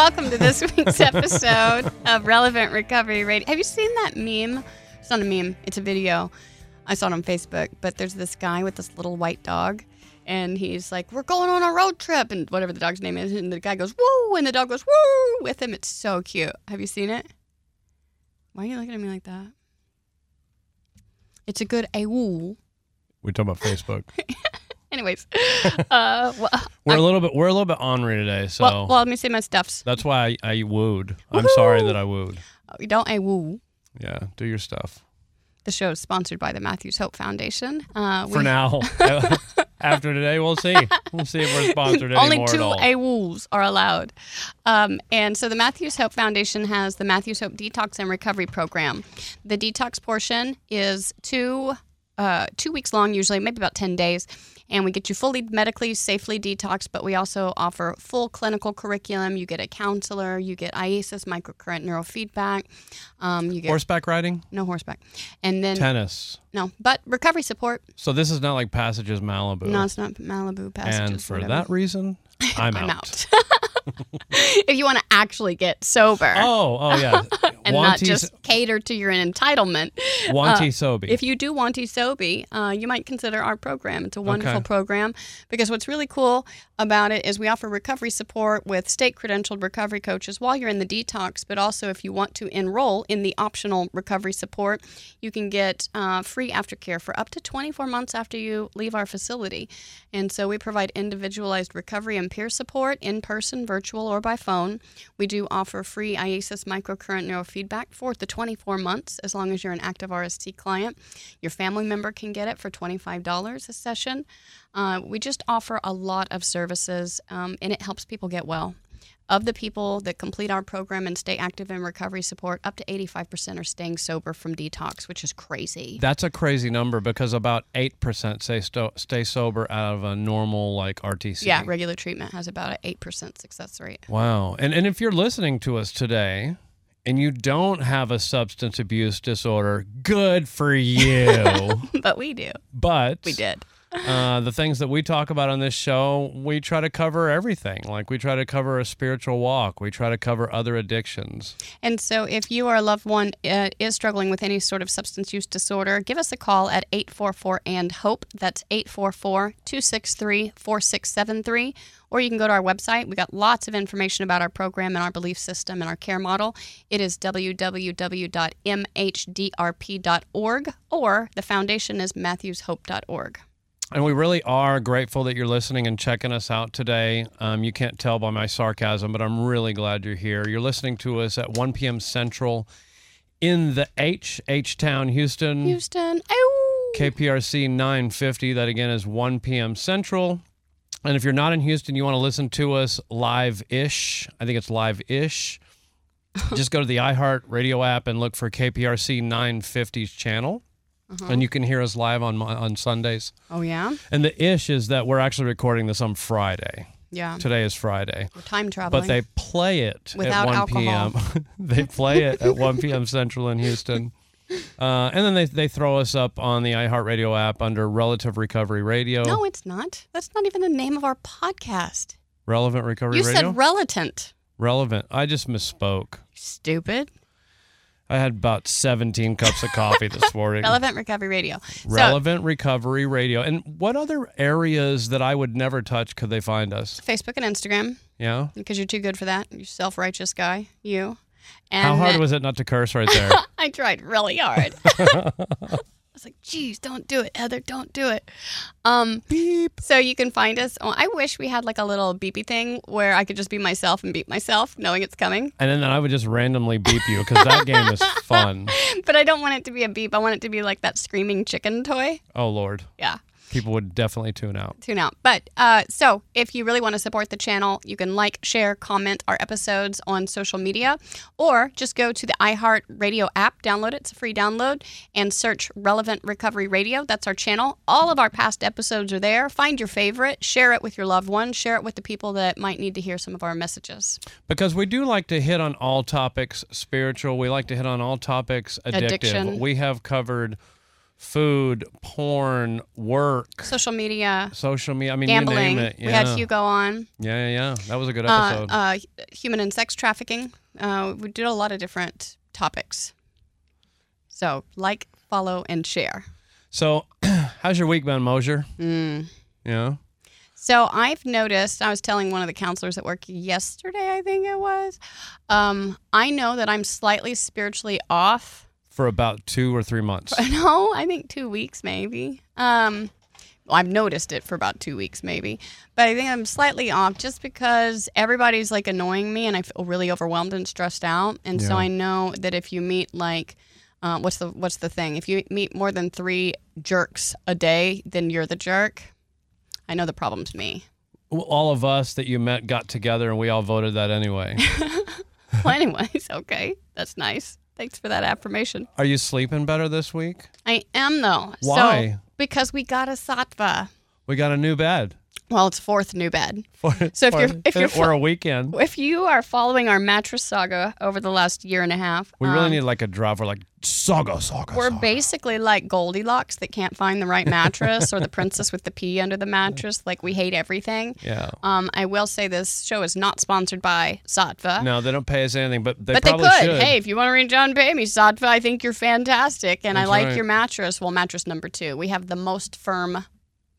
Welcome to this week's episode of Relevant Recovery Radio. Have you seen that meme? It's not a meme, it's a video. I saw it on Facebook, but there's this guy with this little white dog, and he's like, We're going on a road trip, and whatever the dog's name is, and the guy goes, Woo! And the dog goes, Woo! with him. It's so cute. Have you seen it? Why are you looking at me like that? It's a good a woo. We talk about Facebook. Anyways, uh, well, We're a little bit we're a little bit ornery today, so well, well, let me say my stuffs. that's why I, I wooed. I'm sorry that I wooed. We don't a woo. Yeah, do your stuff The show is sponsored by the Matthews Hope Foundation. Uh, for now. After today, we'll see. We'll see if we're sponsored Only two. AWOOs are allowed. Um, and so the Matthews Hope Foundation has the Matthews Hope Detox and Recovery Program. The detox portion is two, uh, two weeks long, usually, maybe about 10 days. And we get you fully medically, safely detoxed, but we also offer full clinical curriculum. You get a counselor, you get IASIS, microcurrent neurofeedback, um, you get Horseback riding, no horseback. And then, tennis. no, but recovery support. So this is not like Passages Malibu. No, it's not Malibu passages. and for whatever. that reason, I'm out. I'm out. if you want to actually get sober Oh, oh yeah. and not just cater to your entitlement, Wanty uh, Sobe. if you do want to Sobe, uh, you might consider our program. It's a wonderful Okay. program because what's really cool about it is we offer recovery support with state credentialed recovery coaches while you're in the detox, but also if you want to enroll in the optional recovery support, you can get uh, free aftercare for up to 24 months after you leave our facility. And so we provide individualized recovery and peer support in person, virtual, or by phone. We do offer free IASIS microcurrent neurofeedback for the 24 months as long as you're an active RST client. Your family member can get it for $25 a session. Uh, we just offer a lot of services um, and it helps people get well. Of the people that complete our program and stay active in recovery support, up to 85% are staying sober from detox, which is crazy. That's a crazy number because about eight percent say sto- stay sober out of a normal like RTC. yeah, regular treatment has about an 8% success rate. Wow. And and if you're listening to us today and you don't have a substance abuse disorder, good for you. but we do. but We did. Uh, the things that we talk about on this show, we try to cover everything. Like we try to cover a spiritual walk. We try to cover other addictions. And so, if you or a loved one uh, is struggling with any sort of substance use disorder, give us a call at 844 and HOPE. That's 844 263 4673. Or you can go to our website. We got lots of information about our program and our belief system and our care model. It is www.mhdrp.org, or the foundation is matthewshope.org. And we really are grateful that you're listening and checking us out today. Um, you can't tell by my sarcasm, but I'm really glad you're here. You're listening to us at 1 p.m. Central in the H, H Town, Houston. Houston. Ow! KPRC 950. That again is 1 p.m. Central. And if you're not in Houston, you want to listen to us live ish. I think it's live ish. Just go to the iHeart Radio app and look for KPRC 950's channel. And you can hear us live on on Sundays. Oh, yeah? And the ish is that we're actually recording this on Friday. Yeah. Today is Friday. We're time traveling. But they play it Without at 1 alcohol. p.m. they play it at 1 p.m. Central in Houston. Uh, and then they, they throw us up on the iHeartRadio app under Relative Recovery Radio. no, it's not. That's not even the name of our podcast. Relevant Recovery You Radio? said relatant. Relevant. I just misspoke. Stupid. I had about 17 cups of coffee this morning. Relevant Recovery Radio. So, Relevant Recovery Radio. And what other areas that I would never touch could they find us? Facebook and Instagram, Yeah? because you're too good for that. You self righteous guy. You. And How hard was it not to curse right there? I tried really hard. Was like, geez, don't do it, Heather, don't do it. Um, Beep. so you can find us. Oh, I wish we had like a little beepy thing where I could just be myself and beep myself, knowing it's coming. And then I would just randomly beep you because that game is fun. But I don't want it to be a beep. I want it to be like that screaming chicken toy. Oh, Lord. Yeah. People would definitely tune out. tune out. But uh, so if you really want to support the channel, you can like, share, comment our episodes on social media, or just go to the iHeart Radio app, download it. It's a free download, and search Relevant Recovery Radio. That's our channel. All of our past episodes are there. Find your favorite, share it with your loved ones, share it with the people that might need to hear some of our messages. Because we do like to hit on all topics spiritual. We like to hit on all topics addictive. Addiction. We have covered food, porn, work, Social media, social media. I mean, gambling. you name it. Yeah. We had Hugo on. yeah, yeah, yeah. That was a good Uh, episode. uh, human and sex trafficking. Uh, we did a lot of different topics. So like, follow, and share. so, how's your week been, Mosher? Mm. Yeah. So I've noticed, I was telling one of the counselors at work yesterday, I think it was. Um, I know that I'm slightly spiritually off. For about two or three months. No, I think two weeks maybe. Um, well, I've noticed it for about two weeks maybe. But I think I'm slightly off just because everybody's like annoying me and I feel really overwhelmed and stressed out. And so I know that if you meet like, uh, what's the what's the thing? If you meet more than three jerks a day, then you're the jerk. I know the problem's me. Well, All of us that you met got together and we all voted that anyway. well, anyways, okay, that's nice. Thanks for that affirmation. Are you sleeping better this week? I am though. Why? So, because we got a Saatva. We got a new bed. Well, it's fourth new bed. For, So if you're- if you're or a weekend, If you are following our mattress saga over the last year and a half, we really um, need like a drop. We're like saga, saga. We're saga. basically like Goldilocks that can't find the right mattress, or the princess with the pea under the mattress. Like we hate everything. Yeah. Um, I will say this show is not sponsored by Saatva. No, they don't pay us anything, but they but they could. should. Hey, if you want to reach out and pay me, Saatva, I think you're fantastic, and I like right. your mattress. Well, mattress number two, we have the most firm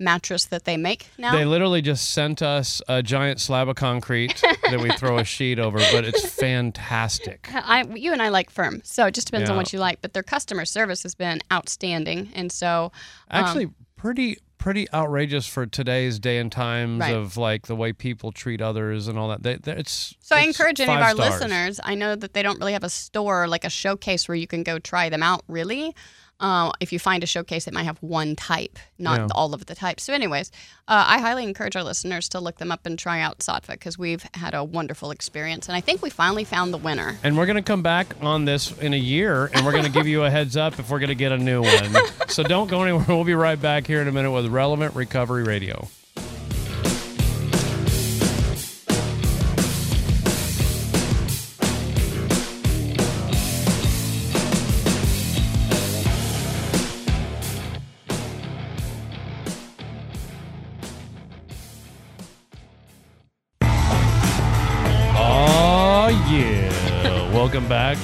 mattress that they make now. They literally just sent us a giant slab of concrete that we throw a sheet over, but it's fantastic. I, you and I like firm, so it just depends on what you like. But their customer service has been outstanding, and so um, Actually, pretty pretty outrageous for today's day and times Right. of like the way people treat others and all that. They, they- it's So I encourage any of our stars. listeners. I know that they don't really have a store like a showcase where you can go try them out. Really, uh, if you find a showcase, it might have one type, not Yeah. all of the types. So, anyways, uh, I highly encourage our listeners to look them up and try out Saatva because we've had a wonderful experience, and I think we finally found the winner. And we're going to come back on this in a year and we're going to give you a heads up if we're going to get a new one. so don't go anywhere. We'll be right back here in a minute with Relevant Recovery Radio.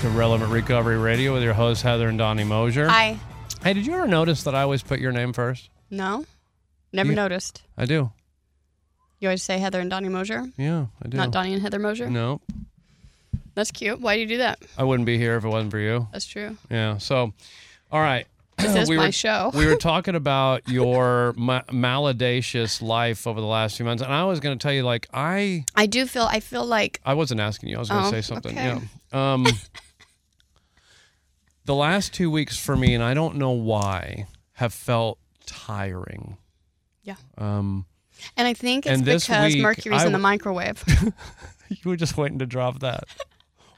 To Relevant Recovery Radio with your hosts, Heather and Donnie Mosher. Hi. Hey, did you ever notice that I always put your name first? No, never You- noticed. I do. You always say Heather and Donnie Mosher, Yeah, I do. not Donnie and Heather Mosher. No, That's cute. Why do you do that? I wouldn't be here if it wasn't for you. That's true. Yeah. So, all right. This is we my were, show. we were talking about your ma- malaudacious life over the last few months, and I was going to tell you, like, I I do feel. I feel like I wasn't asking you. I was going to Oh, say something. okay. Yeah. Um, the last two weeks for me, and I don't know why, have felt tiring. Yeah. Um, And I think it's because week, Mercury's I in the microwave. you were just waiting to drop that.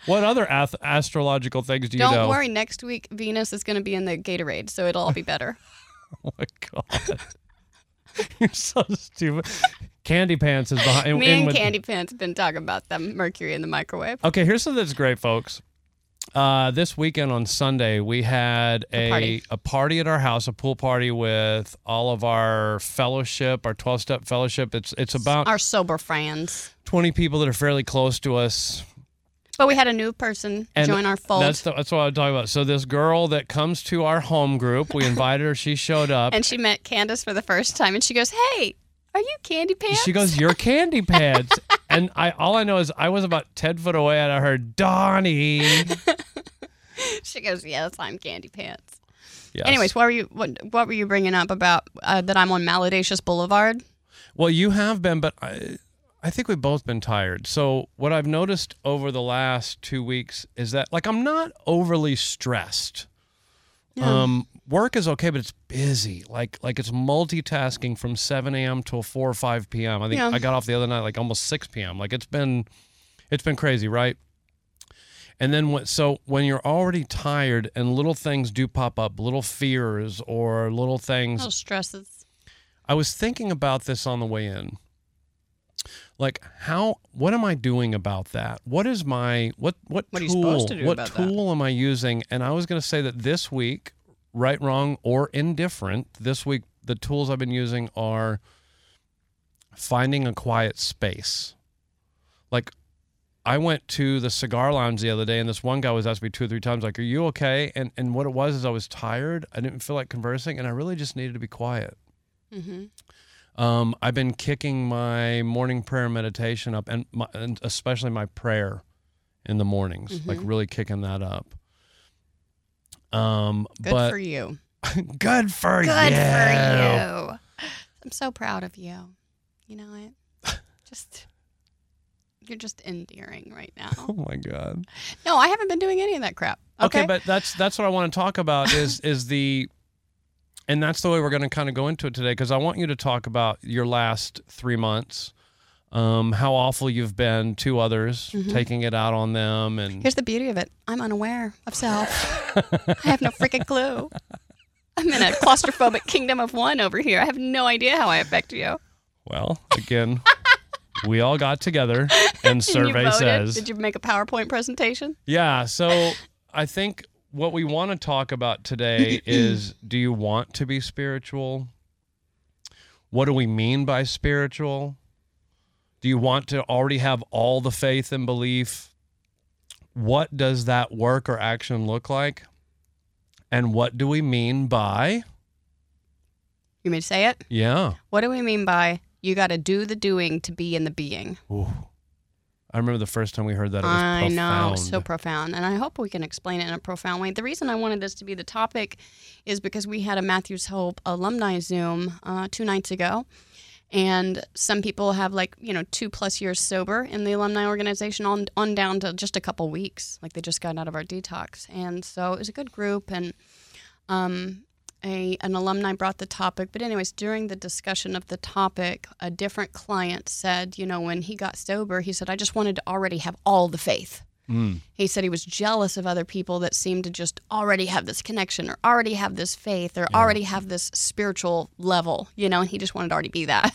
What other ath- astrological things do you know? Don't know? worry, next week Venus is going to be in the Gatorade, so it'll all be better. Oh my god. You're so stupid. Candy Pants is behind. Me in and Candy Pants have been talking about them Mercury in the microwave. Okay, here's something that's great, folks. Uh, this weekend on Sunday, we had A a party. a party at our house, a pool party with all of our fellowship, our twelve step fellowship. It's it's about Our sober friends. twenty people that are fairly close to us. But we had a new person And join our fold, That's the, that's what I'm talking about. So this girl that comes to our home group, we invited her. She showed up. and she met Candace for the first time, and she goes, "Hey, are you Candy Pants?" She goes, You're candy pants. and I all I know is I was about ten foot away, and I heard Donnie. she goes, "Yes, I'm Candy Pants." Yes. Anyways, what were you what, what were you bringing up about uh, that I'm on Malaudacious Boulevard? well, you have been, but I, I think we've both been tired. So what I've noticed over the last two weeks is that, like, I'm not overly stressed Yeah. Um, work is okay, but it's busy. Like like it's multitasking from 7 a.m. till 4 or 5 p.m. I think Yeah. I got off the other night like almost 6 p.m. Like it's been it's been crazy, right? And then what? So when you're already tired and little things do pop up, little fears or little things, Little stresses. I was thinking about this on the way in. Like how what am I doing about that? What is my what what What tool to what that? tool am I using? And I was going to say that this week, right, wrong or indifferent, this week the tools I've been using are finding a quiet space. Like I went to the cigar lounge the other day and this one guy was asking me two or three times like, "Are you okay?" And and what it was is I was tired. I didn't feel like conversing and I really just needed to be quiet. hmm Um, I've been kicking my morning prayer meditation up, and, my, and especially my prayer in the mornings, like really kicking that up. Um, Good but for you. good for you Good you. for you. I'm so proud of you. You know it. Just you're just endearing right now. Oh my god. No, I haven't been doing any of that crap. Okay, Okay, but that's that's what I want to talk about is is the, and that's the way we're going to kind of go into it today because I want you to talk about your last three months. Um, how awful you've been to others, taking it out on them, and here's the beauty of it. I'm unaware of self. I have no freaking clue. I'm in a claustrophobic kingdom of one over here. I have no idea how I affect you. Well, again, we all got together and And survey voted? says. Did you make a PowerPoint presentation? yeah, so I think what we want to talk about today is do you want to be spiritual? What do we mean by spiritual? Do you want to already have all the faith and belief? What does that work or action look like? And what do we mean by? You may say it. Yeah. What do we mean by you got to do the doing to be in the being? Ooh. I remember the first time we heard that. It was I know, so profound. And I hope we can explain it in a profound way. The reason I wanted this to be the topic is because we had a Matthews Hope alumni Zoom uh, two nights ago. And some people have like, you know, two plus years sober in the alumni organization on, on down to just a couple weeks. Like they just got out of our detox. And so it was a good group. And um, a, an alumni brought the topic. But, anyways, during the discussion of the topic, a different client said, you know, when he got sober, he said, I just wanted to already have all the faith. Mm. He said he was jealous of other people that seemed to just already have this connection or already have this faith or already have this spiritual level, you know, and he just wanted to already be that.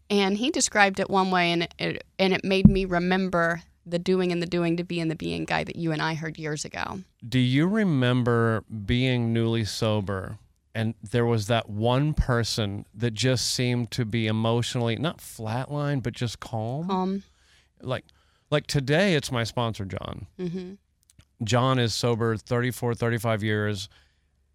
and he described it one way and it, and it made me remember the doing and the doing to be in the being guy that you and I heard years ago. Do you remember being newly sober and there was that one person that just seemed to be emotionally not flatline but just calm? Um, Like like today it's my sponsor John. hmm John is sober 34 35 years.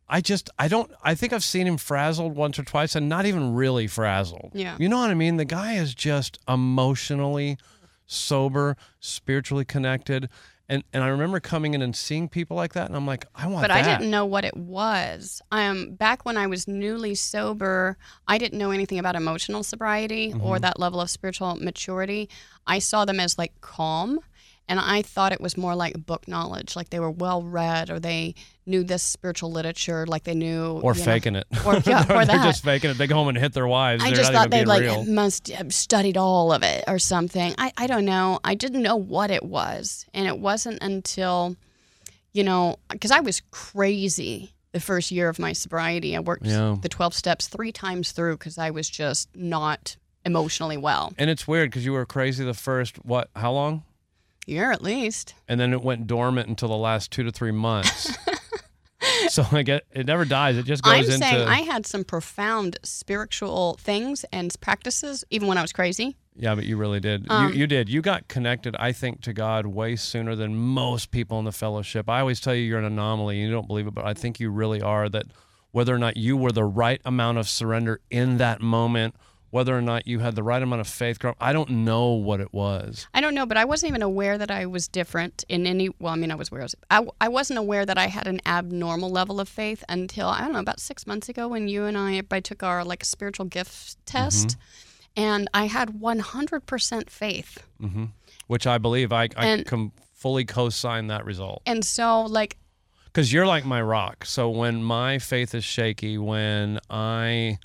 I just I don't I think I've seen him frazzled once or twice and not even really frazzled. Yeah. You know what I mean? The guy is just emotionally sober, spiritually connected. And and I remember coming in and seeing people like that and I'm like, I want but that. I didn't know what it was. Um, back when I was newly sober, I didn't know anything about emotional sobriety Mm-hmm. or that level of spiritual maturity. I saw them as like calm, and I thought it was more like book knowledge, like they were well read or they knew this spiritual literature, like they knew or you know- faking it. Or- yeah, they're, or they're that. just faking it. They go home and hit their wives. I They're just thought they like real. must have studied all of it or something. I, I don't know. I didn't know what it was. And it wasn't until, you know, because I was crazy the first year of my sobriety. I worked Yeah. the 12 steps three times through because I was just not emotionally well. And it's weird because you were crazy the first what? How long? Year at least. And then it went dormant until the last two to three months. so like it, it never dies. It just goes I'm into. saying I had some profound spiritual things and practices even when I was crazy. yeah, but you really did. Um, you you did. You got connected, I think, to God way sooner than most people in the fellowship. I always tell you you're an anomaly. You don't believe it, but I think you really are. That whether or not you were the right amount of surrender in that moment, whether or not you had the right amount of faith, I don't know what it was. I don't know, but I wasn't even aware that I was different in any. Well, I mean, I was aware. I, I wasn't aware that I had an abnormal level of faith until I don't know about six months ago when you and I I took our like spiritual gift test, and I had one hundred percent faith. mm-hmm. Which I believe I, I And- can fully co-sign that result. And so, like, because you're like my rock. So when my faith is shaky, when I,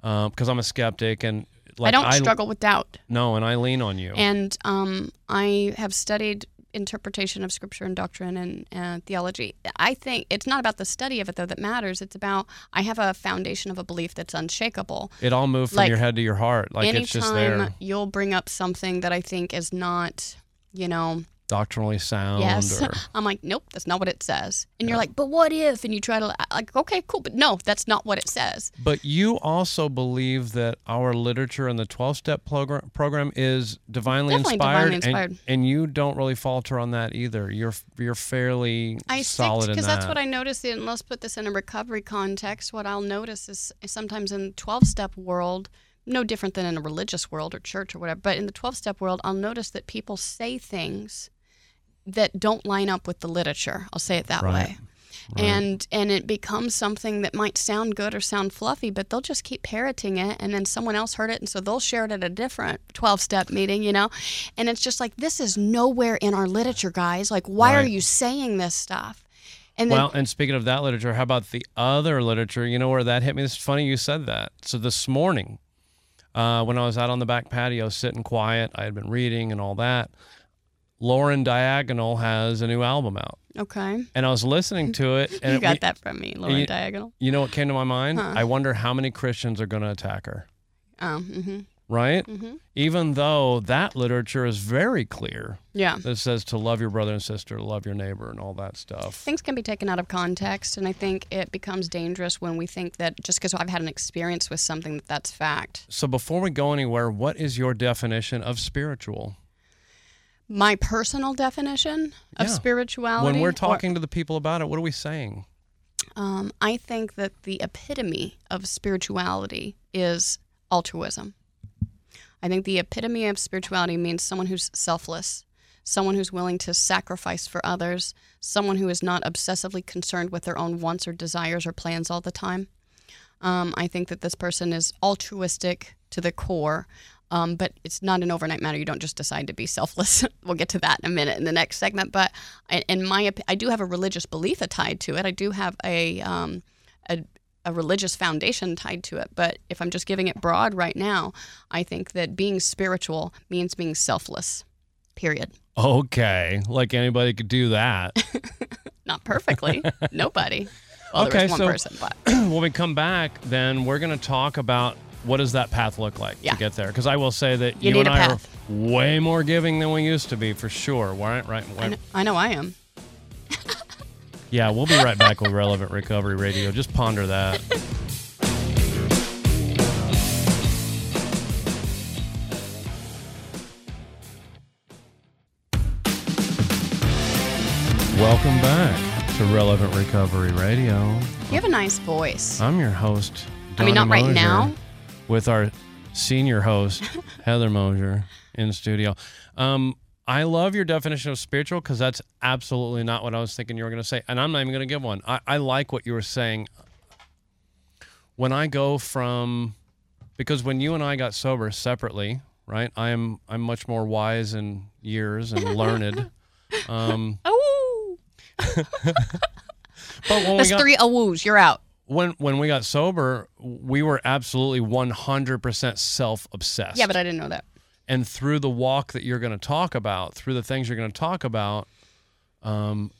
because I'm a skeptic and like I don't struggle with doubt. No, and I lean on you. And um, I have studied interpretation of scripture and doctrine and uh, theology. I think it's not about the study of it though that matters. It's about I have a foundation of a belief that's unshakable. it all moved from like, your head to your heart. Like it's just Anytime there, you'll bring up something that I think is not, you know, doctrinally sound. yes, Or, I'm like, nope, that's not what it says. And you're like, but what if? And you try to uh, like, okay, cool, but no, that's not what it says. but you also believe that our literature and the 12 step program, program is divinely Definitely inspired, divinely and- inspired. And, you don't really falter on that either. You're you're fairly I solid in because that. that's what I notice. And let's put this in a recovery context. What I'll notice is sometimes in the twelve step world, no different than in a religious world or church or whatever. But in the twelve step world, I'll notice that people say things that don't line up with the literature. I'll say it that Right. way. And and it becomes something that might sound good or sound fluffy, but they'll just keep parroting it, and then someone else heard it, and so they'll share it at a different twelve-step meeting, you know. And it's just like this is nowhere in our literature, guys. Like, why are you saying this stuff? And then Well, and speaking of that literature, how about the other literature? You know where that hit me? It's funny you said that. So this morning, uh, when I was out on the back patio sitting quiet, I had been reading and all that. Lauren Diagonal has a new album out, okay, and I was listening to it, and you it- got we- that from me, Lauren you- Diagonal. You know what came to my mind? Huh. I wonder how many Christians are going to attack her. Um, hmm Right? hmm Even though that literature is very clear yeah. that says to love your brother and sister, to love your neighbor, and all that stuff. Things can be taken out of context, and I think it becomes dangerous when we think that just because I've had an experience with something that that's fact. So before we go anywhere, what is your definition of spiritual? My personal definition of Yeah. spirituality. When we're or- talking to the people about it, what are we saying? Um, I think that the epitome of spirituality is altruism. I think the epitome of spirituality means someone who's selfless, someone who's willing to sacrifice for others, someone who is not obsessively concerned with their own wants or desires or plans all the time. Um, I think that this person is altruistic to the core, um, but it's not an overnight matter. You don't just decide to be selfless. we'll get to that in a minute in the next segment. But in- my, I do have a religious belief tied to it. I do have a, um, a a religious foundation tied to it. But if I'm just giving it broad right now, I think that being spiritual means being selfless. Period. Okay, like anybody could do that. Not perfectly. Nobody. Well, Okay, there was one so- person, but when we come back, then we're going to talk about what does that path look like Yeah. to get there. Because I will say that You you, and I path. are way more giving than we used to be, for sure. Right, right. I know, I know I am. Yeah, we'll be right back with Relevant Recovery Radio. Just ponder that. Welcome back to Relevant Recovery Radio. You have a nice voice. I'm your host. I mean, not Donnie right now. With our senior host, Heather Mosher, in studio. Um, I love your definition of spiritual because that's absolutely not what I was thinking you were going to say. And I'm not even going to give one. I, I like what you were saying. When I go from, because when you and I got sober separately, right? I'm I'm much more wise in years and learned. Um, Oh, but when that's got three awoos. You're out. When when we got sober, we were absolutely 100% self-obsessed. Yeah, but I didn't know that. and through the walk that you're going to talk about, through the things you're going to talk about, um,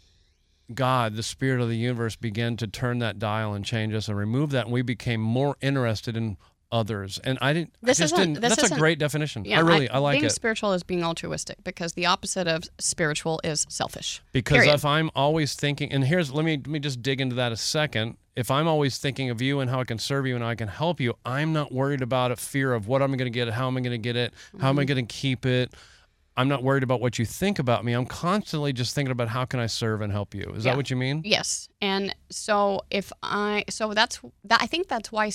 God, the spirit of the universe, began to turn that dial and change us and remove that, and we became more interested in others. And I didn't. This I just isn't- this That's a isn't- great definition. Yeah, I really, I, like being it spiritual is being altruistic because the opposite of spiritual is selfish. because period. if I'm always thinking, and here's let me let me just dig into that a second. If I'm always thinking of you and how I can serve you and how I can help you, I'm not worried about a fear of what I'm going to get, how am I going to get it, how am I Mm-hmm. going to keep it. I'm not worried about what you think about me. I'm constantly just thinking about how can I serve and help you. Is Yeah. that what you mean? Yes, and so if I so that's that I think that's why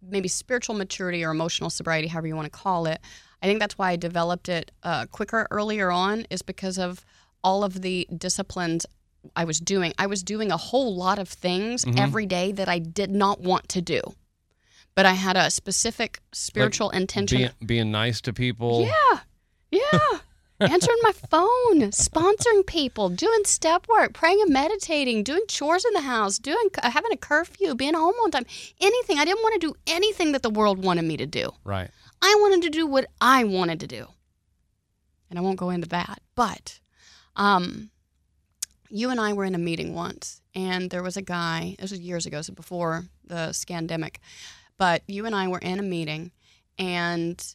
maybe spiritual maturity or emotional sobriety, however you want to call it, I think that's why I developed it uh, quicker earlier on is because of all of the disciplines I was doing. I was doing a whole lot of things Mhm. every day that I did not want to do, but I had a specific spiritual intention. Being, being nice to people. Yeah, yeah. answering my phone, sponsoring people, doing step work, praying and meditating, doing chores in the house, doing having a curfew, being home on time, anything. I didn't want to do anything that the world wanted me to do. Right. I wanted to do what I wanted to do. And I won't go into that, but um you and I were in a meeting once and there was a guy, this was years ago, so before the scandemic, but you and I were in a meeting and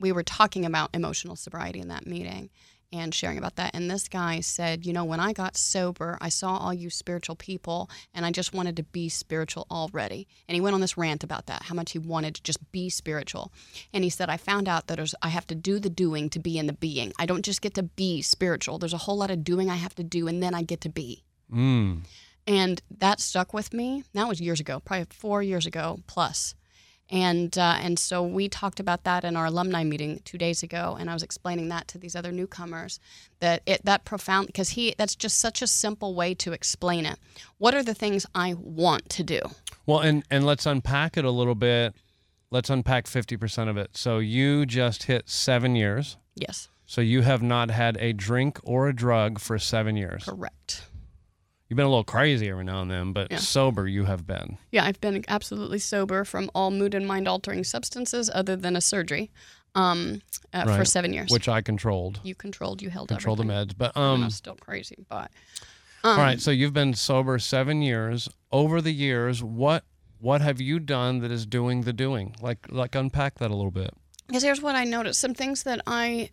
we were talking about emotional sobriety in that meeting and sharing about that. And this guy said, You know, when I got sober, I saw all you spiritual people and I just wanted to be spiritual already. And he went on this rant about that, how much he wanted to just be spiritual. And he said, I found out that there's, I have to do the doing to be in the being. I don't just get to be spiritual. There's a whole lot of doing I have to do and then I get to be. Mm. And that stuck with me. That was years ago, probably four years ago plus and uh, and so we talked about that in our alumni meeting two days ago, and I was explaining that to these other newcomers that it that profound because he that's just such a simple way to explain it. What are the things I want to do? Well, and and let's unpack it a little bit. Let's unpack fifty percent of it. So you just hit seven years. Yes, So you have not had a drink or a drug for seven years. correct. You've been a little crazy every now and then, but Yeah. sober you have been. Yeah, I've been absolutely sober from all mood and mind altering substances other than a surgery um, uh, for seven years. which I controlled. you controlled, you held Control the meds, but I um, I'm still crazy, but um, all right. So you've been sober seven years. Over the years, what what have you done that is doing the doing? Like like unpack that a little bit. Because here's what I noticed: some things that I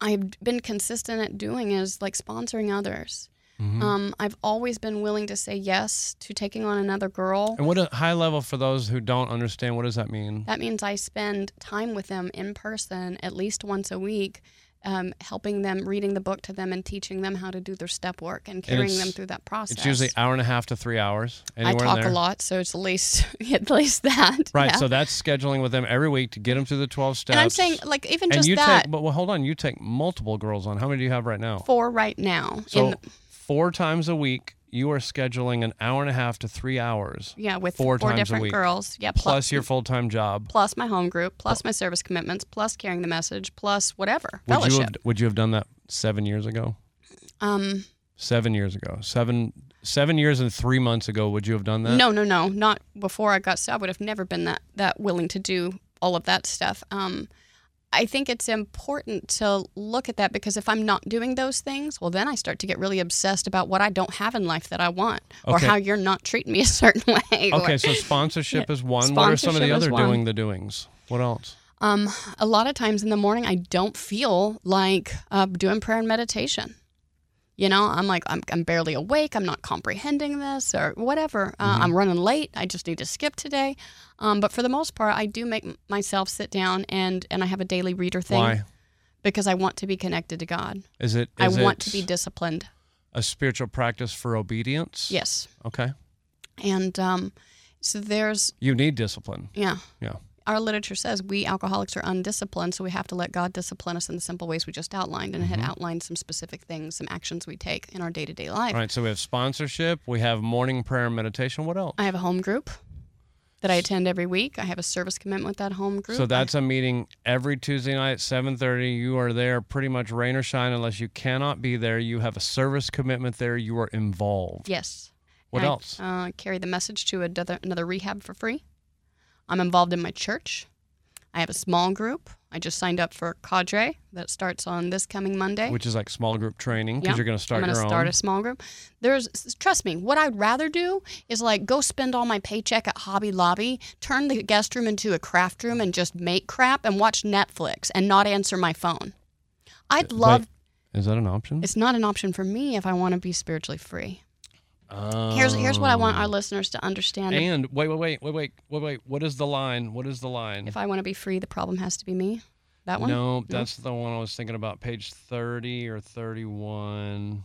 I've been consistent at doing is like sponsoring others. Mhm. Um, I've always been willing to say yes to taking on another girl. And what a high level for those who don't understand. What does that mean? That means I spend time with them in person at least once a week, um, helping them, reading the book to them, and teaching them how to do their step work and carrying it's- them through that process. It's usually hour and a half to three hours. I talk a lot, so it's at least at least that. Right. yeah. So that's scheduling with them every week to get them through the twelve steps. and I'm saying, like, even and just you that, take, but well, hold on. You take multiple girls on. How many do you have right now? four right now. So in the, four times a week, you are scheduling an hour and a half to three hours, yeah, with four four, different girls. Yeah, plus your full time job. plus my home group, plus my service commitments, plus carrying the message, plus whatever Would you have Would you have done that seven years ago? um, Seven years ago. Seven seven years and three months ago. Would you have done that? no, no, no, not before I got. So I would have never been that that willing to do all of that stuff. Um, I think it's important to look at that because if I'm not doing those things, well, then I start to get really obsessed about what I don't have in life that I want, or Okay. how you're not treating me a certain way. or- Okay, so sponsorship is one. what are some of the other doing the doings? What else? Um, a lot of times in the morning, I don't feel like uh, doing prayer and meditation. You know, I'm like, I'm, I'm barely awake. I'm not comprehending this or whatever. Uh, Mm-hmm. I'm running late. I just need to skip today. Um, but for the most part, I do make myself sit down and, and I have a daily reader thing Why because I want to be connected to God. is it? I want to be disciplined. a spiritual practice for obedience. Yes. Okay. And um, so there's, You need discipline. yeah. Yeah. Our literature says we alcoholics are undisciplined, so we have to let God discipline us in the simple ways we just outlined, and it Mm-hmm. had outlined some specific things, some actions we take in our day to day life. All right. So we have sponsorship. We have morning prayer and meditation. What else? I have a home group that I attend every week. I have a service commitment with that home group. So that's a meeting every Tuesday night at seven thirty. You are there pretty much rain or shine. Unless you cannot be there, you have a service commitment there. You are involved. yes. What I, else? Uh, carry the message to another, another rehab for free. I'm involved in my church. I have a small group. I just signed up for Cadre that starts on this coming Monday. Which is like small group training because Yeah. you're going to start I'm gonna own. start a small group. There's trust me, what I'd rather do is like go spend all my paycheck at Hobby Lobby, turn the guest room into a craft room and just make crap and watch Netflix and not answer my phone. I'd love Is that an option? it's not an option for me if I want to be spiritually free. Here's here's what I want our oh. listeners to understand. And wait, wait, wait, wait, wait, wait, wait. What is the line? What is the line? if I want to be free, the problem has to be me. That one? no, that's the one I was thinking about. Page thirty or thirty-one.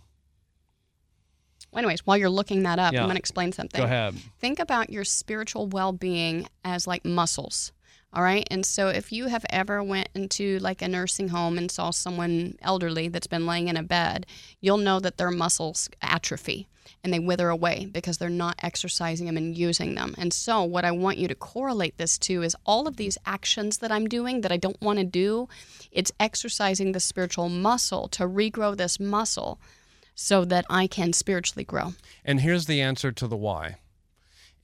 Well, anyways, while you're looking that up, Yeah. I'm going to explain something. Go ahead. think about your spiritual well-being as like muscles All right. And so if you have ever went into like a nursing home and saw someone elderly that's been laying in a bed, you'll know that their muscles atrophy and they wither away because they're not exercising them and using them. And so what I want you to correlate this to is all of these actions that I'm doing that I don't want to do, it's exercising the spiritual muscle to regrow this muscle so that I can spiritually grow. And here's the answer to the why.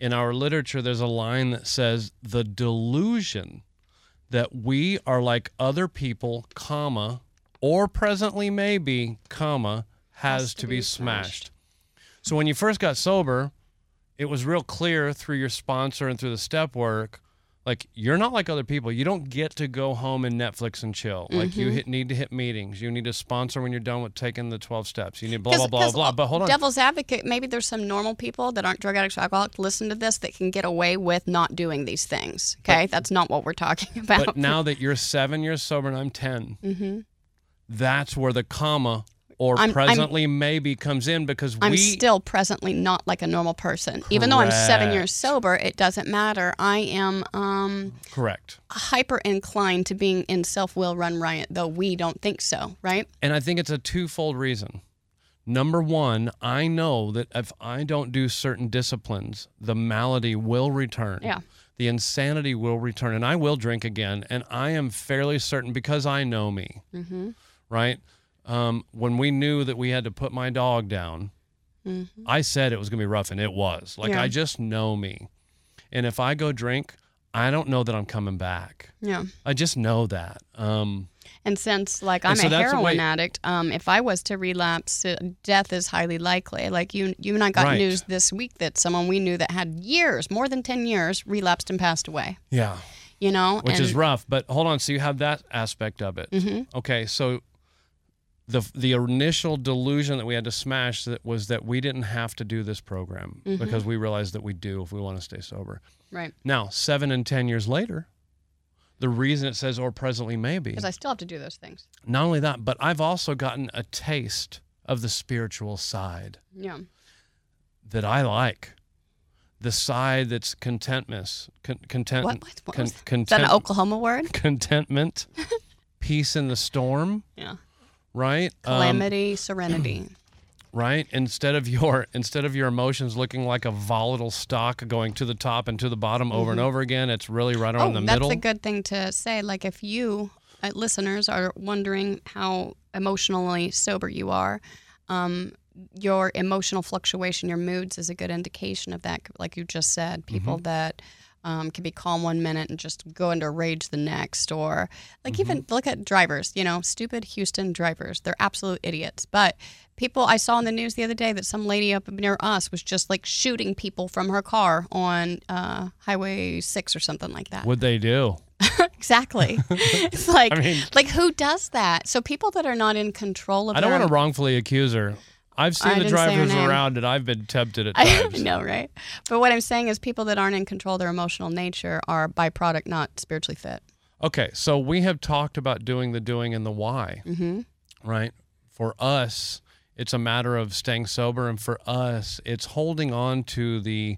In our literature, there's a line that says the delusion that we are like other people, comma, or presently maybe, comma, has, to, be, smashed. So when you first got sober, it was real clear through your sponsor and through the step work like you're not like other people. You don't get to go home and Netflix and chill. Like you mm-hmm. hit, need to hit meetings. You need a sponsor when you're done with taking the 12 steps. You need blah blah blah blah. But hold on. Devil's advocate, maybe there's some normal people that aren't drug addicts or alcoholics listen to this that can get away with not doing these things. Okay, that's not what we're talking about. But now that you're seven years sober and I'm 10, mm-hmm. that's where the comma or. I'm- I'm- presently maybe comes in because I'm we still presently not like a normal person. Even though I'm seven years sober, it doesn't matter. I am um, correct. hyper inclined to being in self will run riot, though we don't think so, right? And I think it's a twofold reason. Number one, I know that if I don't do certain disciplines, the malady will return. Yeah. The insanity will return, and I will drink again. And I am fairly certain because I know me, Mm-hmm. right? Um, when we knew that we had to put my dog down, I said it was going to be rough, and it was. Like, Mm-hmm. Yeah. I just know me. And if I go drink, I don't know that I'm coming back. Yeah. I just know that. Um, And since like I'm so a heroin way- addict, um, if I was to relapse, uh, death is highly likely. Like you, you and I got Right. news this week that someone we knew that had years, more than ten years, relapsed and passed away. yeah. You know, which and, is rough. But hold on, so you have that aspect of it. Mm-hmm. Okay, so the the initial delusion that we had to smash that was that we didn't have to do this program Mm-hmm. because we realized that we do if we want to stay sober. right Now, seven and ten years later, the reason it says or presently maybe, because I still have to do those things. not only that, but I've also gotten a taste of the spiritual side Yeah. that I like. The side that's contentness, con- content, What? What, what con- that? Is that an Oklahoma word? contentment, peace in the storm, Yeah. Right? Um, Calamity, serenity. right? Instead of your instead of your emotions looking like a volatile stock going to the top and to the bottom over and over again, it's really right around Mm-hmm. oh, the that's middle. a good thing to say. Like if you uh, listeners are wondering how emotionally sober you are, um, your emotional fluctuation, your moods is a good indication of that. Like you just said, people Mm-hmm. that um, can be calm one minute and just go into rage the next, or like Mm-hmm. even look at drivers. You know, stupid Houston drivers. They're absolute idiots. But people, I saw in the news the other day that some lady up near us was just like shooting people from her car on uh, Highway Six or something like that. what they do. Exactly. it's like, I mean- like who does that? So people that are not in control of I don't want to wrongfully accuse her. I've seen I the didn't say her drivers around and I've been tempted at times. I know, right? But what I'm saying is, people that aren't in control of their emotional nature are byproduct, not spiritually fit. Okay, so we have talked about doing the doing and the why, Mm-hmm. right? For us, it's a matter of staying sober, and for us, it's holding on to the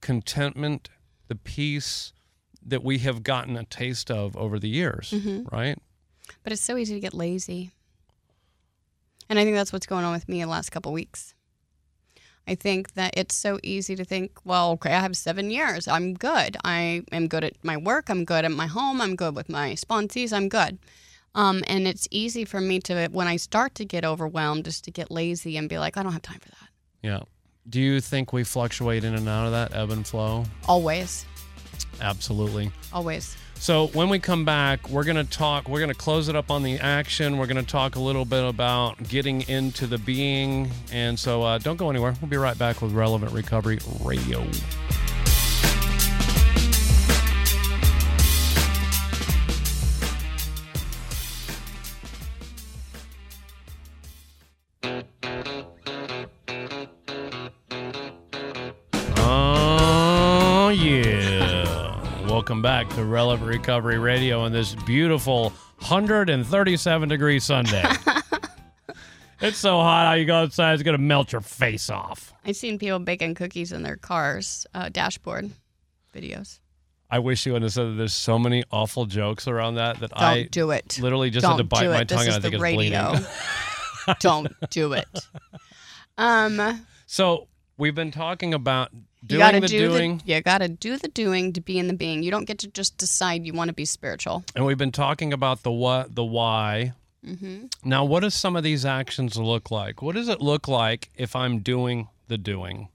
contentment, the peace that we have gotten a taste of over the years, Mm-hmm. right? But it's so easy to get lazy, and I think that's what's going on with me in the last couple weeks. I think that it's so easy to think, well, okay, I have seven years. I'm good. I am good at my work. I'm good at my home. I'm good with my sponsees. I'm good. Um, and it's easy for me to, when I start to get overwhelmed, just to get lazy and be like, I don't have time for that. Yeah. Do you think we fluctuate in and out of that ebb and flow? Always. Absolutely. Always. So when we come back, we're going to talk, we're going to close it up on the action. We're going to talk a little bit about getting into the being. And so uh, don't go anywhere. We'll be right back with Relevant Recovery Radio. Welcome back to Relevant Recovery Radio on this beautiful 137 degree Sunday. it's so hot how you go outside, it's going to melt your face off. I've seen people baking cookies in their cars' uh, dashboard videos. I wish you said that there's so many awful jokes around that that Don't I do it. literally just Don't had to bite my tongue this and I think the it's radio. bleeding. Don't do it. Um, So we've been talking about you gotta the do doing, the you gotta do the doing to be in the being. You don't get to just decide you want to be spiritual. and we've been talking about the what, the why. hmm Now, what does some of these actions look like? What does it look like if I'm doing the doing?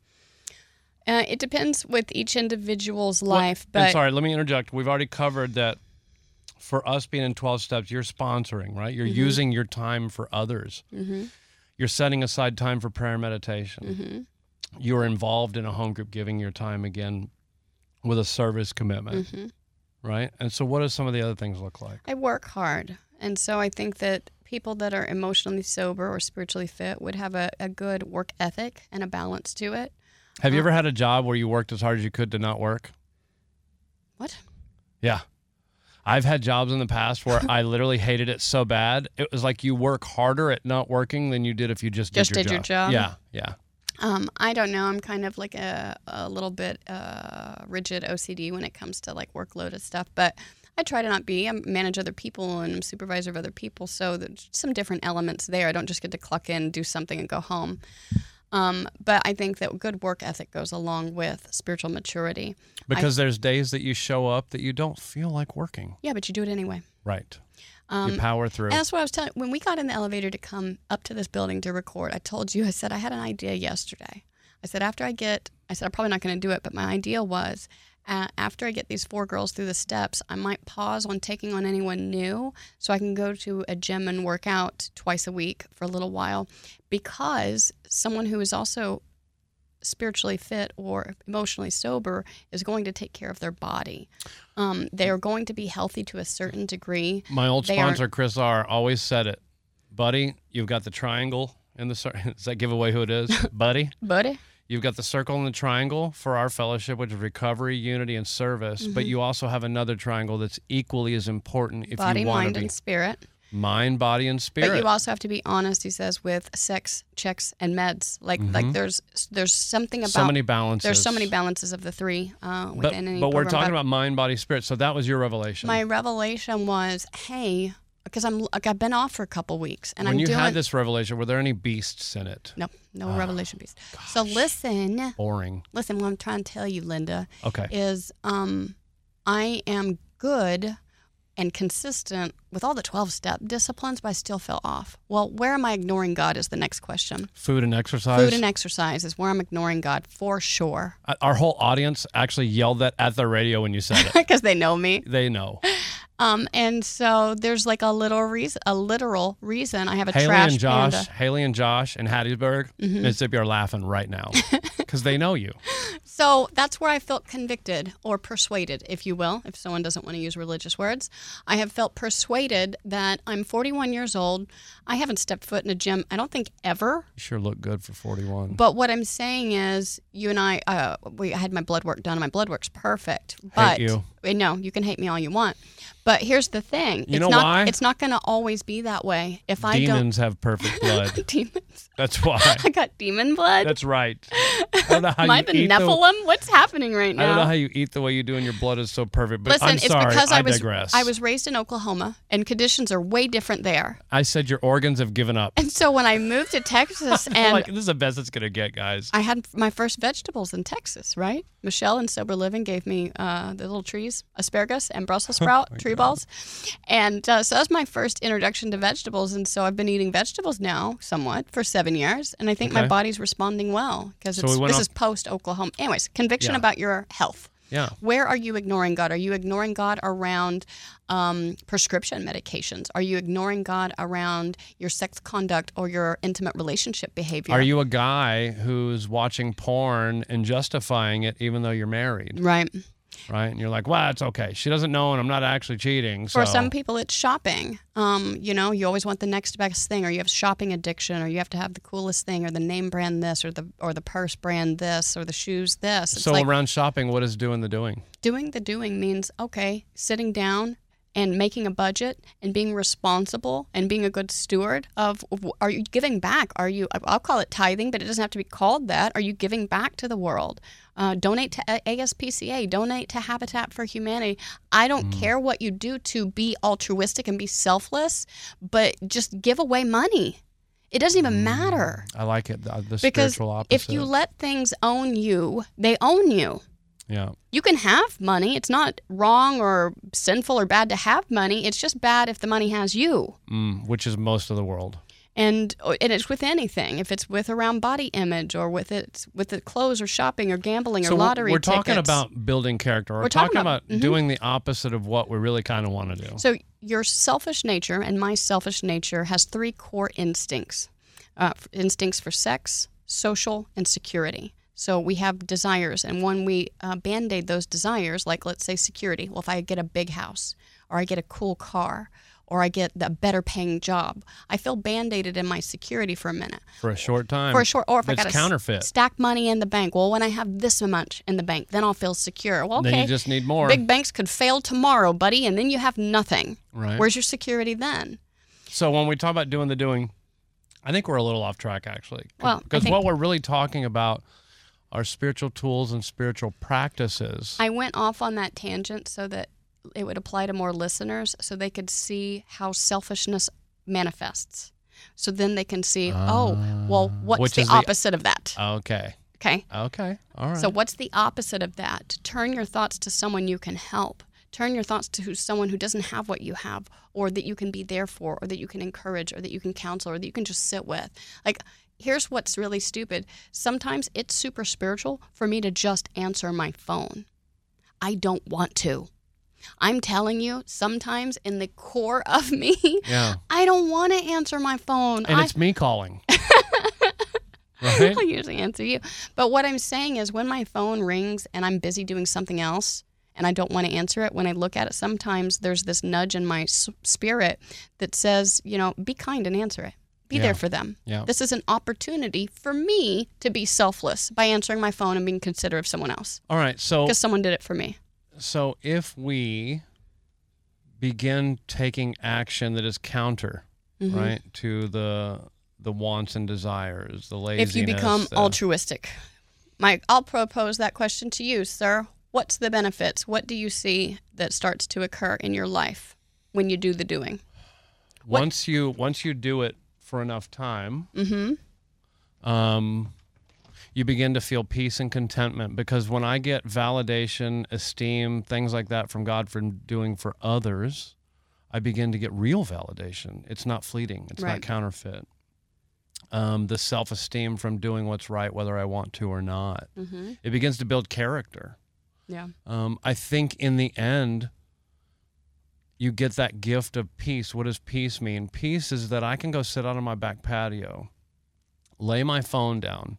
Uh, it depends with each individual's What- life, and but sorry, let me interject. We've already covered that. For us being in 12 steps, you're sponsoring, right? You're Mm-hmm. using your time for others. Mhm. You're setting aside time for prayer and meditation. You're involved in a home group, giving your time again with a service commitment, Mhm. right? And so, what do some of the other things look like? I work hard, and so I think that people that are emotionally sober or spiritually fit would have a, a good work ethic and a balance to it. Have you Uh, ever had a job where you worked as hard as you could to not work? What? Yeah. I've had jobs in the past where I literally hated it so bad. It was like you work harder at not working than you did if you just did, Just your, did your job. job? Yeah, yeah. Um, I don't know. I'm kind of like a, a little bit uh, rigid OCD when it comes to like workload and stuff, but I try to not be. I manage other people and I'm supervisor of other people, so there's some different elements there. I don't just get to clock in, do something, and go home. Um, but I think that good work ethic goes along with spiritual maturity. Because there's days that you show up that you don't feel like working. Yeah, but you do it anyway. Right. Um, you power through. And that's what I was telling. When we got in the elevator to come up to this building to record, I told you. I said I had an idea yesterday. I said after I get, I said I'm probably not going to do it, but my idea was uh, after I get these four girls through the steps, I might pause on taking on anyone new, so I can go to a gym and work out twice a week for a little while, because someone who is also spiritually fit or emotionally sober is going to take care of their body. Um, they are going to be healthy to a certain degree. My old they sponsor, Chris R., always said it. Buddy, you've got the triangle in the circle. Does that give away who it is? Buddy? Buddy. You've got the circle and the triangle for our fellowship, which is recovery, unity, and service. Mm-hmm. But you also have another triangle that's equally as important if body, you want mind, to be body and spirit. Mind, body, and spirit. But you also have to be honest. He says with sex checks and meds. Like like there's there's something about Mm-hmm. so many balances. there's so many balances of the three uh, But, within any. but we're talking about mind, body, spirit. So that was your revelation. my revelation was hey because I'm like I've been off for a couple weeks and when I'm you doing had this revelation, were there any beasts in it? no no Ah, revelation piece. So listen Boring. listen what I'm trying to tell you Linda Okay. is um I am good and consistent with all the 12 step disciplines, but I still fell off. Well, where am I ignoring God is the next question. Food and exercise. Food and exercise is where I'm ignoring God for sure Uh, Our whole audience actually yelled that at the radio when you said it. because they know me. they know. Um, and so there's like a little reason, a literal reason. I have a Haley trash and Josh, panda. Haley and Josh in Hattiesburg, Mm-hmm. Mississippi are laughing right now because they know you. So that's where I felt convicted or persuaded, if you will, if someone doesn't want to use religious words. I have felt persuaded that I'm 41 years old. I haven't stepped foot in a gym, I don't think ever. You sure look good for 41. But what I'm saying is, you and I, uh, we I had my blood work done, and my blood work's perfect. But you. Know you can hate me all you want, but here's the thing: You it's know not, why? It's not going to always be that way. If I Demons have perfect blood. demons, That's why. I got demon blood. That's right. I don't know how Am I you the Nephilim? What's happening right now? I don't know how you eat the way you do, and your blood is so perfect. But Listen, I'm it's sorry. because I, I was digress. I was raised in Oklahoma, and conditions are way different there. I said your organs have given up. And so when I moved to Texas, and like this is the best it's gonna get, guys. I had my first vegetables in Texas, right? Michelle in Sober Living gave me uh, the little trees, asparagus and Brussels sprout tree balls. And uh, so that was my first introduction to vegetables. And so I've been eating vegetables now somewhat for seven years. And I think my body's responding well because So it's we this off- is post Oklahoma. Anyways, conviction Yeah. about your health. Yeah. Where are you ignoring God? Are you ignoring God around um, prescription medications? Are you ignoring God around your sex conduct or your intimate relationship behavior? Are you a guy who's watching porn and justifying it even though you're married, right? Right? And you're like, well, it's okay. She doesn't know, and I'm not actually cheating. So For some people, it's shopping. Um, you know, you always want the next best thing, or you have shopping addiction, or you have to have the coolest thing, or the name brand this, or the or the purse brand this, or the shoes this. It's so like around shopping, what is doing the doing? doing the doing means okay, sitting down and making a budget and being responsible and being a good steward of are you giving back? Are you i'll call it tithing but it doesn't have to be called that. Are you giving back to the world? Uh, donate to aspca donate to habitat for humanity. I don't Mm. care what you do to be altruistic and be selfless but just give away money. It doesn't even matter. I like it. The, the because spiritual opposite. if you let things own you they own you yeah. you can have money. It's not wrong or sinful or bad to have money. It's just bad if the money has you. Mm, which is most of the world. And and it's with anything. If it's with around body image or with it with the clothes or shopping or gambling or lottery we're talking tickets. about building character. We're, We're talking about- about, mhm. doing the opposite of what we really kind of want to do. So your selfish nature and my selfish nature has three core instincts. Uh, instincts for sex, social, and security. So we have desires, and when we uh, band aid those desires, like let's say security, well, if I get a big house, or I get a cool car, or I get a better paying job, I feel band aided in my security for a minute. for a short time. For a short, or if I it's got counterfeit. stack money in the bank, well, when I have this much in the bank, then I'll feel secure. Well, okay, Then you just need more. big banks could fail tomorrow, buddy, and then you have nothing. right. Where's your security then? So when we talk about doing the doing, I think we're a little off track actually. Well, because what we're really talking about are spiritual tools and spiritual practices. I went off on that tangent so that it would apply to more listeners so they could see how selfishness manifests. So then they can see, oh, well, ah. what's Which the is the- opposite of that? okay. Okay. Okay. All right. So what's the opposite of that? To turn your thoughts to someone you can help. Turn your thoughts to someone who doesn't have what you have, or that you can be there for, or that you can encourage, or that you can counsel, or that you can just sit with. Like, here's what's really stupid. Sometimes it's super spiritual for me to just answer my phone. I don't want to. I'm telling you, sometimes in the core of me, yeah. I don't want to answer my phone. And I, it's me calling. right? I usually answer you. But what I'm saying is when my phone rings and I'm busy doing something else and I don't want to answer it, when I look at it, sometimes there's this nudge in my spirit that says, you know, be kind and answer it. Be Yeah. there for them. Yeah. This is an opportunity for me to be selfless by answering my phone and being considerate of someone else All right. So because someone did it for me. so if we begin taking action that is counter, Mhm. right, to the the wants and desires, the laziness. If you become the- altruistic, Mike, I'll propose that question to you, sir. What's the benefits? What do you see that starts to occur in your life when you do the doing? what- once you once you do it for enough time, Mm-hmm. um, you begin to feel peace and contentment because when I get validation, esteem, things like that from God for doing for others, I begin to get real validation. It's not fleeting. It's Right. not counterfeit. Um, the self-esteem from doing what's right, whether I want to or not, Mm-hmm. it begins to build character. Yeah. Um, I think in the end, you get that gift of peace. What does peace mean? Peace is that I can go sit out on my back patio, lay my phone down,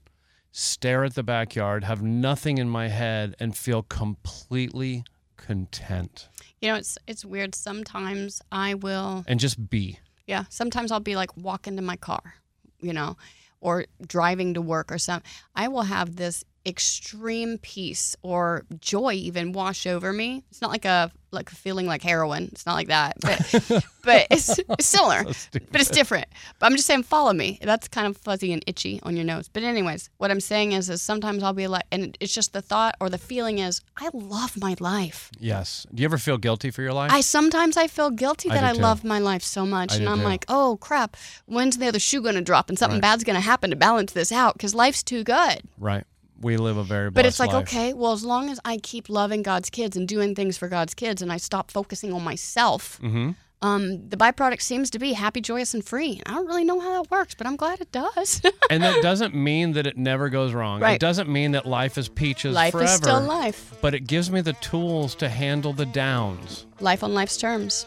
stare at the backyard, have nothing in my head, and feel completely content You know, it's it's weird. Sometimes I will, and just be. yeah. Sometimes I'll be like walking to my car, you know, or driving to work or something. I will have this extreme peace or joy even wash over me. It's not like a like feeling like heroin. It's not like that, but but it's, it's similar. So but it's different. But I'm just saying, follow me. That's kind of fuzzy and itchy on your nose. But anyways, what I'm saying is, is sometimes I'll be like, and it's just the thought or the feeling is, I love my life. Yes. Do you ever feel guilty for your life? I sometimes I feel guilty that I, love my life so much, and I'm too. like, oh crap, when's the other shoe going to drop and something Right. bad's going to happen to balance this out? Because life's too good. right. We live a very But it's like, life. okay, well, as long as I keep loving God's kids and doing things for God's kids, and I stop focusing on myself, Mm-hmm. um, the byproduct seems to be happy, joyous, and free. I don't really know how that works, but I'm glad it does. and that doesn't mean that it never goes wrong. It doesn't mean that life is peaches life forever. is still life. But it gives me the tools to handle the downs. Life on life's terms.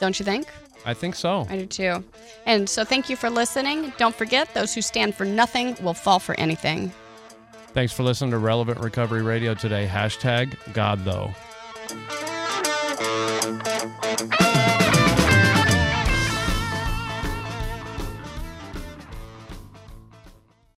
Don't you think? I think so. I do too. And so thank you for listening. Don't forget, those who stand for nothing will fall for anything. Thanks for listening to Relevant Recovery Radio today. Hashtag God, though.